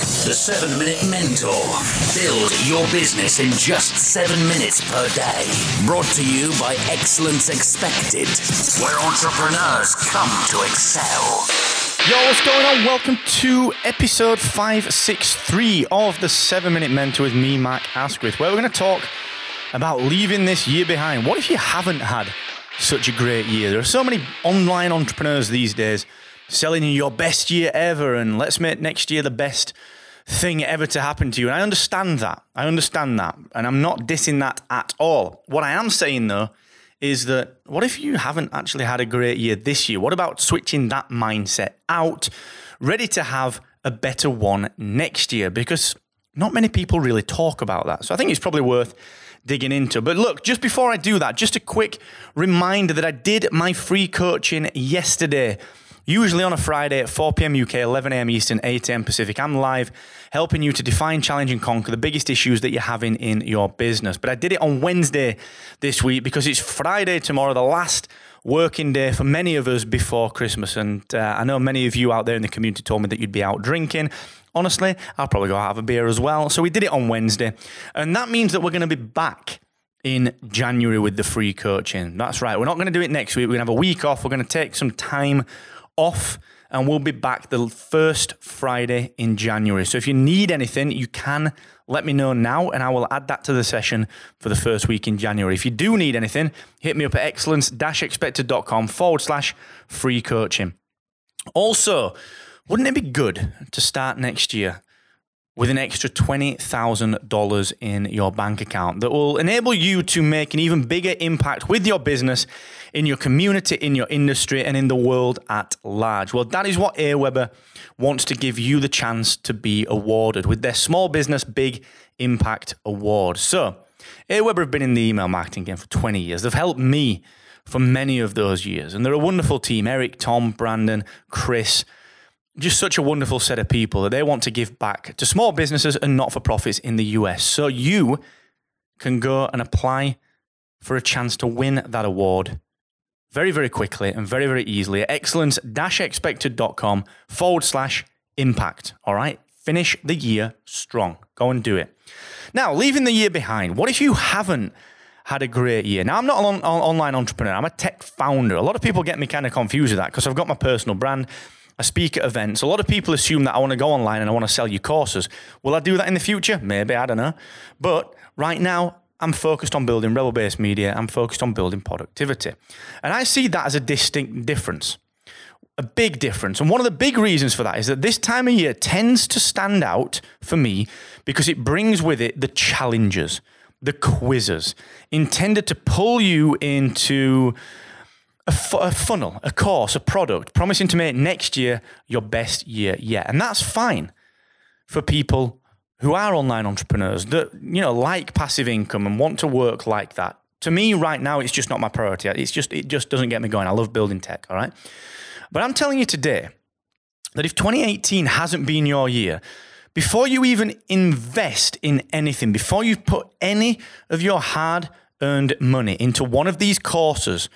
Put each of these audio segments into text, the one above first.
The 7 Minute Mentor. Build your business in just 7 minutes per day. Brought to you by Excellence Expected, where entrepreneurs come to excel. Yo, what's going on? Welcome to episode 563 of the 7 Minute Mentor with me, Mark Asquith, where we're going to talk about leaving this year behind. What if you haven't had such a great year? There are so many online entrepreneurs these days selling you your best year ever and let's make next year the best thing ever to happen to you. And I understand that. I understand that. And I'm not dissing that at all. What I am saying though is that what if you haven't actually had a great year this year? What about switching that mindset out, ready to have a better one next year? Because not many people really talk about that. So I think it's probably worth digging into. But look, just before I do that, just a quick reminder that I did my free coaching yesterday. Usually on a Friday at 4 p.m. UK, 11 a.m. Eastern, 8 a.m. Pacific, I'm live helping you to define, challenge, and conquer the biggest issues that you're having in your business. But I did it on Wednesday this week because it's Friday tomorrow, the last working day for many of us before Christmas. And uh, I know many of you out there in the community told me that you'd be out drinking. Honestly, I'll probably go have a beer as well. So we did it on Wednesday. And that means that we're going to be back in January with the free coaching. That's right. We're not going to do it next week. We're going to have a week off. We're going to take some time off and we'll be back the first Friday in January. So if you need anything, you can let me know now and I will add that to the session for the first week in January. If you do need anything, hit me up at excellence-expected.com forward slash free coaching. Also, wouldn't it be good to start next year with an extra $20,000 in your bank account that will enable you to make an even bigger impact with your business in your community, in your industry, and in the world at large. Well, that is what Aweber wants to give you the chance to be awarded with their Small Business Big Impact Award. So, Aweber have been in the email marketing game for 20 years. They've helped me for many of those years, and they're a wonderful team Eric, Tom, Brandon, Chris just such a wonderful set of people that they want to give back to small businesses and not for profits in the US. So you can go and apply for a chance to win that award very, very quickly and very, very easily at excellence expected.com forward slash impact. All right. Finish the year strong. Go and do it. Now, leaving the year behind, what if you haven't had a great year? Now, I'm not an online entrepreneur, I'm a tech founder. A lot of people get me kind of confused with that because I've got my personal brand. I speak at events. A lot of people assume that I want to go online and I want to sell you courses. Will I do that in the future? Maybe, I don't know. But right now, I'm focused on building Rebel Base Media. I'm focused on building productivity. And I see that as a distinct difference, a big difference. And one of the big reasons for that is that this time of year tends to stand out for me because it brings with it the challenges, the quizzes, intended to pull you into a, fu- a funnel, a course, a product, promising to make next year your best year yet. And that's fine for people who are online entrepreneurs that, you know, like passive income and want to work like that. To me, right now, it's just not my priority. It's just, it just doesn't get me going. I love building tech, all right? But I'm telling you today that if 2018 hasn't been your year, before you even invest in anything, before you put any of your hard earned money into one of these courses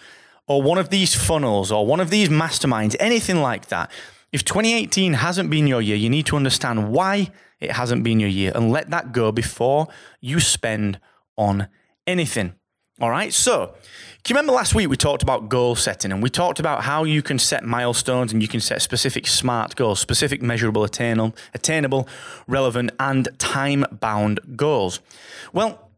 or one of these funnels or one of these masterminds, anything like that, if 2018 hasn't been your year, you need to understand why it hasn't been your year and let that go before you spend on anything. All right. So, can you remember last week we talked about goal setting and we talked about how you can set milestones and you can set specific SMART goals, specific, measurable, attainable, attainable, relevant, and time bound goals? Well,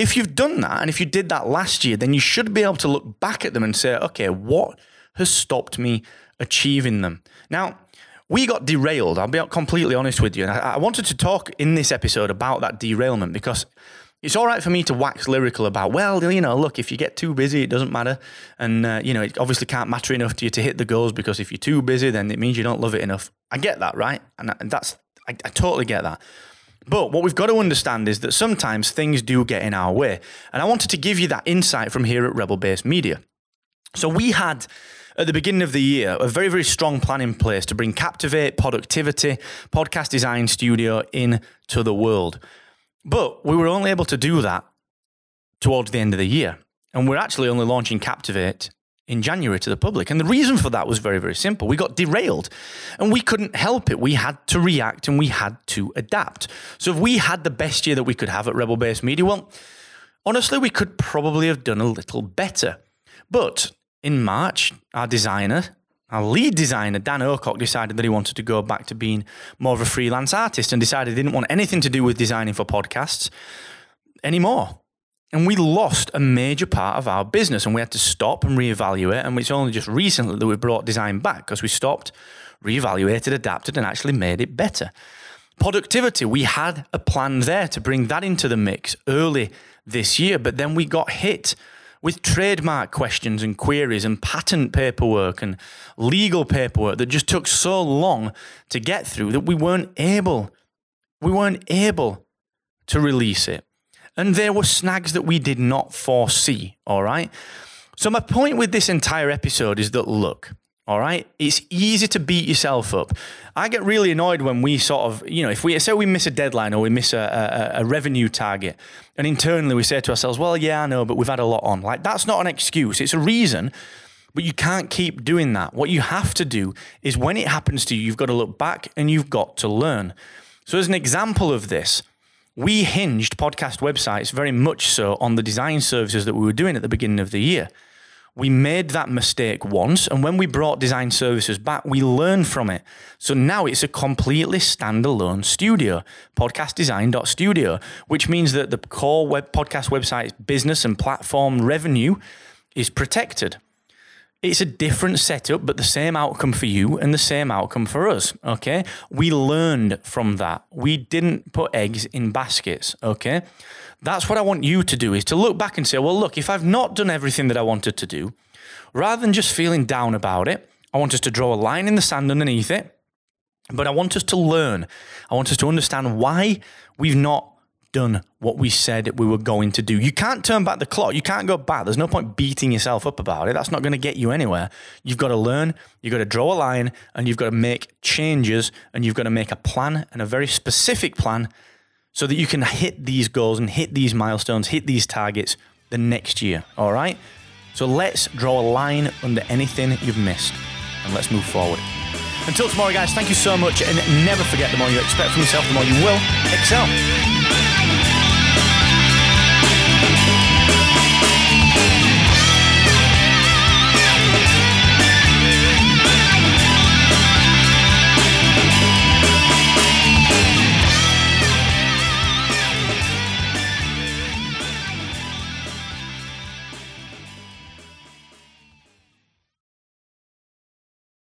if you've done that, and if you did that last year, then you should be able to look back at them and say, okay, what has stopped me achieving them? Now, we got derailed. I'll be completely honest with you. And I, I wanted to talk in this episode about that derailment because it's all right for me to wax lyrical about, well, you know, look, if you get too busy, it doesn't matter. And, uh, you know, it obviously can't matter enough to you to hit the goals because if you're too busy, then it means you don't love it enough. I get that, right? And that's, I, I totally get that. But what we've got to understand is that sometimes things do get in our way. And I wanted to give you that insight from here at Rebel Base Media. So we had at the beginning of the year a very, very strong plan in place to bring Captivate, Productivity, Podcast Design Studio into the world. But we were only able to do that towards the end of the year. And we're actually only launching Captivate in January to the public. And the reason for that was very, very simple. We got derailed and we couldn't help it. We had to react and we had to adapt. So if we had the best year that we could have at Rebel Base Media, well, honestly, we could probably have done a little better. But in March, our designer, our lead designer, Dan Ocock, decided that he wanted to go back to being more of a freelance artist and decided he didn't want anything to do with designing for podcasts anymore. And we lost a major part of our business and we had to stop and reevaluate. And it's only just recently that we brought design back because we stopped, reevaluated, adapted, and actually made it better. Productivity, we had a plan there to bring that into the mix early this year, but then we got hit with trademark questions and queries and patent paperwork and legal paperwork that just took so long to get through that we weren't able we weren't able to release it. And there were snags that we did not foresee, all right? So my point with this entire episode is that look, all right. It's easy to beat yourself up. I get really annoyed when we sort of, you know, if we say we miss a deadline or we miss a, a, a, revenue target, and internally we say to ourselves, well, yeah, I know, but we've had a lot on. Like, that's not an excuse. It's a reason, but you can't keep doing that. What you have to do is when it happens to you, you've got to look back and you've got to learn. So, as an example of this, we hinged podcast websites very much so on the design services that we were doing at the beginning of the year. We made that mistake once, and when we brought design services back, we learned from it. So now it's a completely standalone studio, podcastdesign.studio, which means that the core web podcast website's business and platform revenue is protected. It's a different setup, but the same outcome for you and the same outcome for us. Okay. We learned from that. We didn't put eggs in baskets. Okay. That's what I want you to do is to look back and say, well, look, if I've not done everything that I wanted to do, rather than just feeling down about it, I want us to draw a line in the sand underneath it. But I want us to learn. I want us to understand why we've not done what we said we were going to do. You can't turn back the clock. You can't go back. There's no point beating yourself up about it. That's not going to get you anywhere. You've got to learn, you've got to draw a line, and you've got to make changes, and you've got to make a plan and a very specific plan so that you can hit these goals and hit these milestones, hit these targets the next year. All right? So let's draw a line under anything you've missed and let's move forward. Until tomorrow, guys, thank you so much. And never forget the more you expect from yourself, the more you will excel.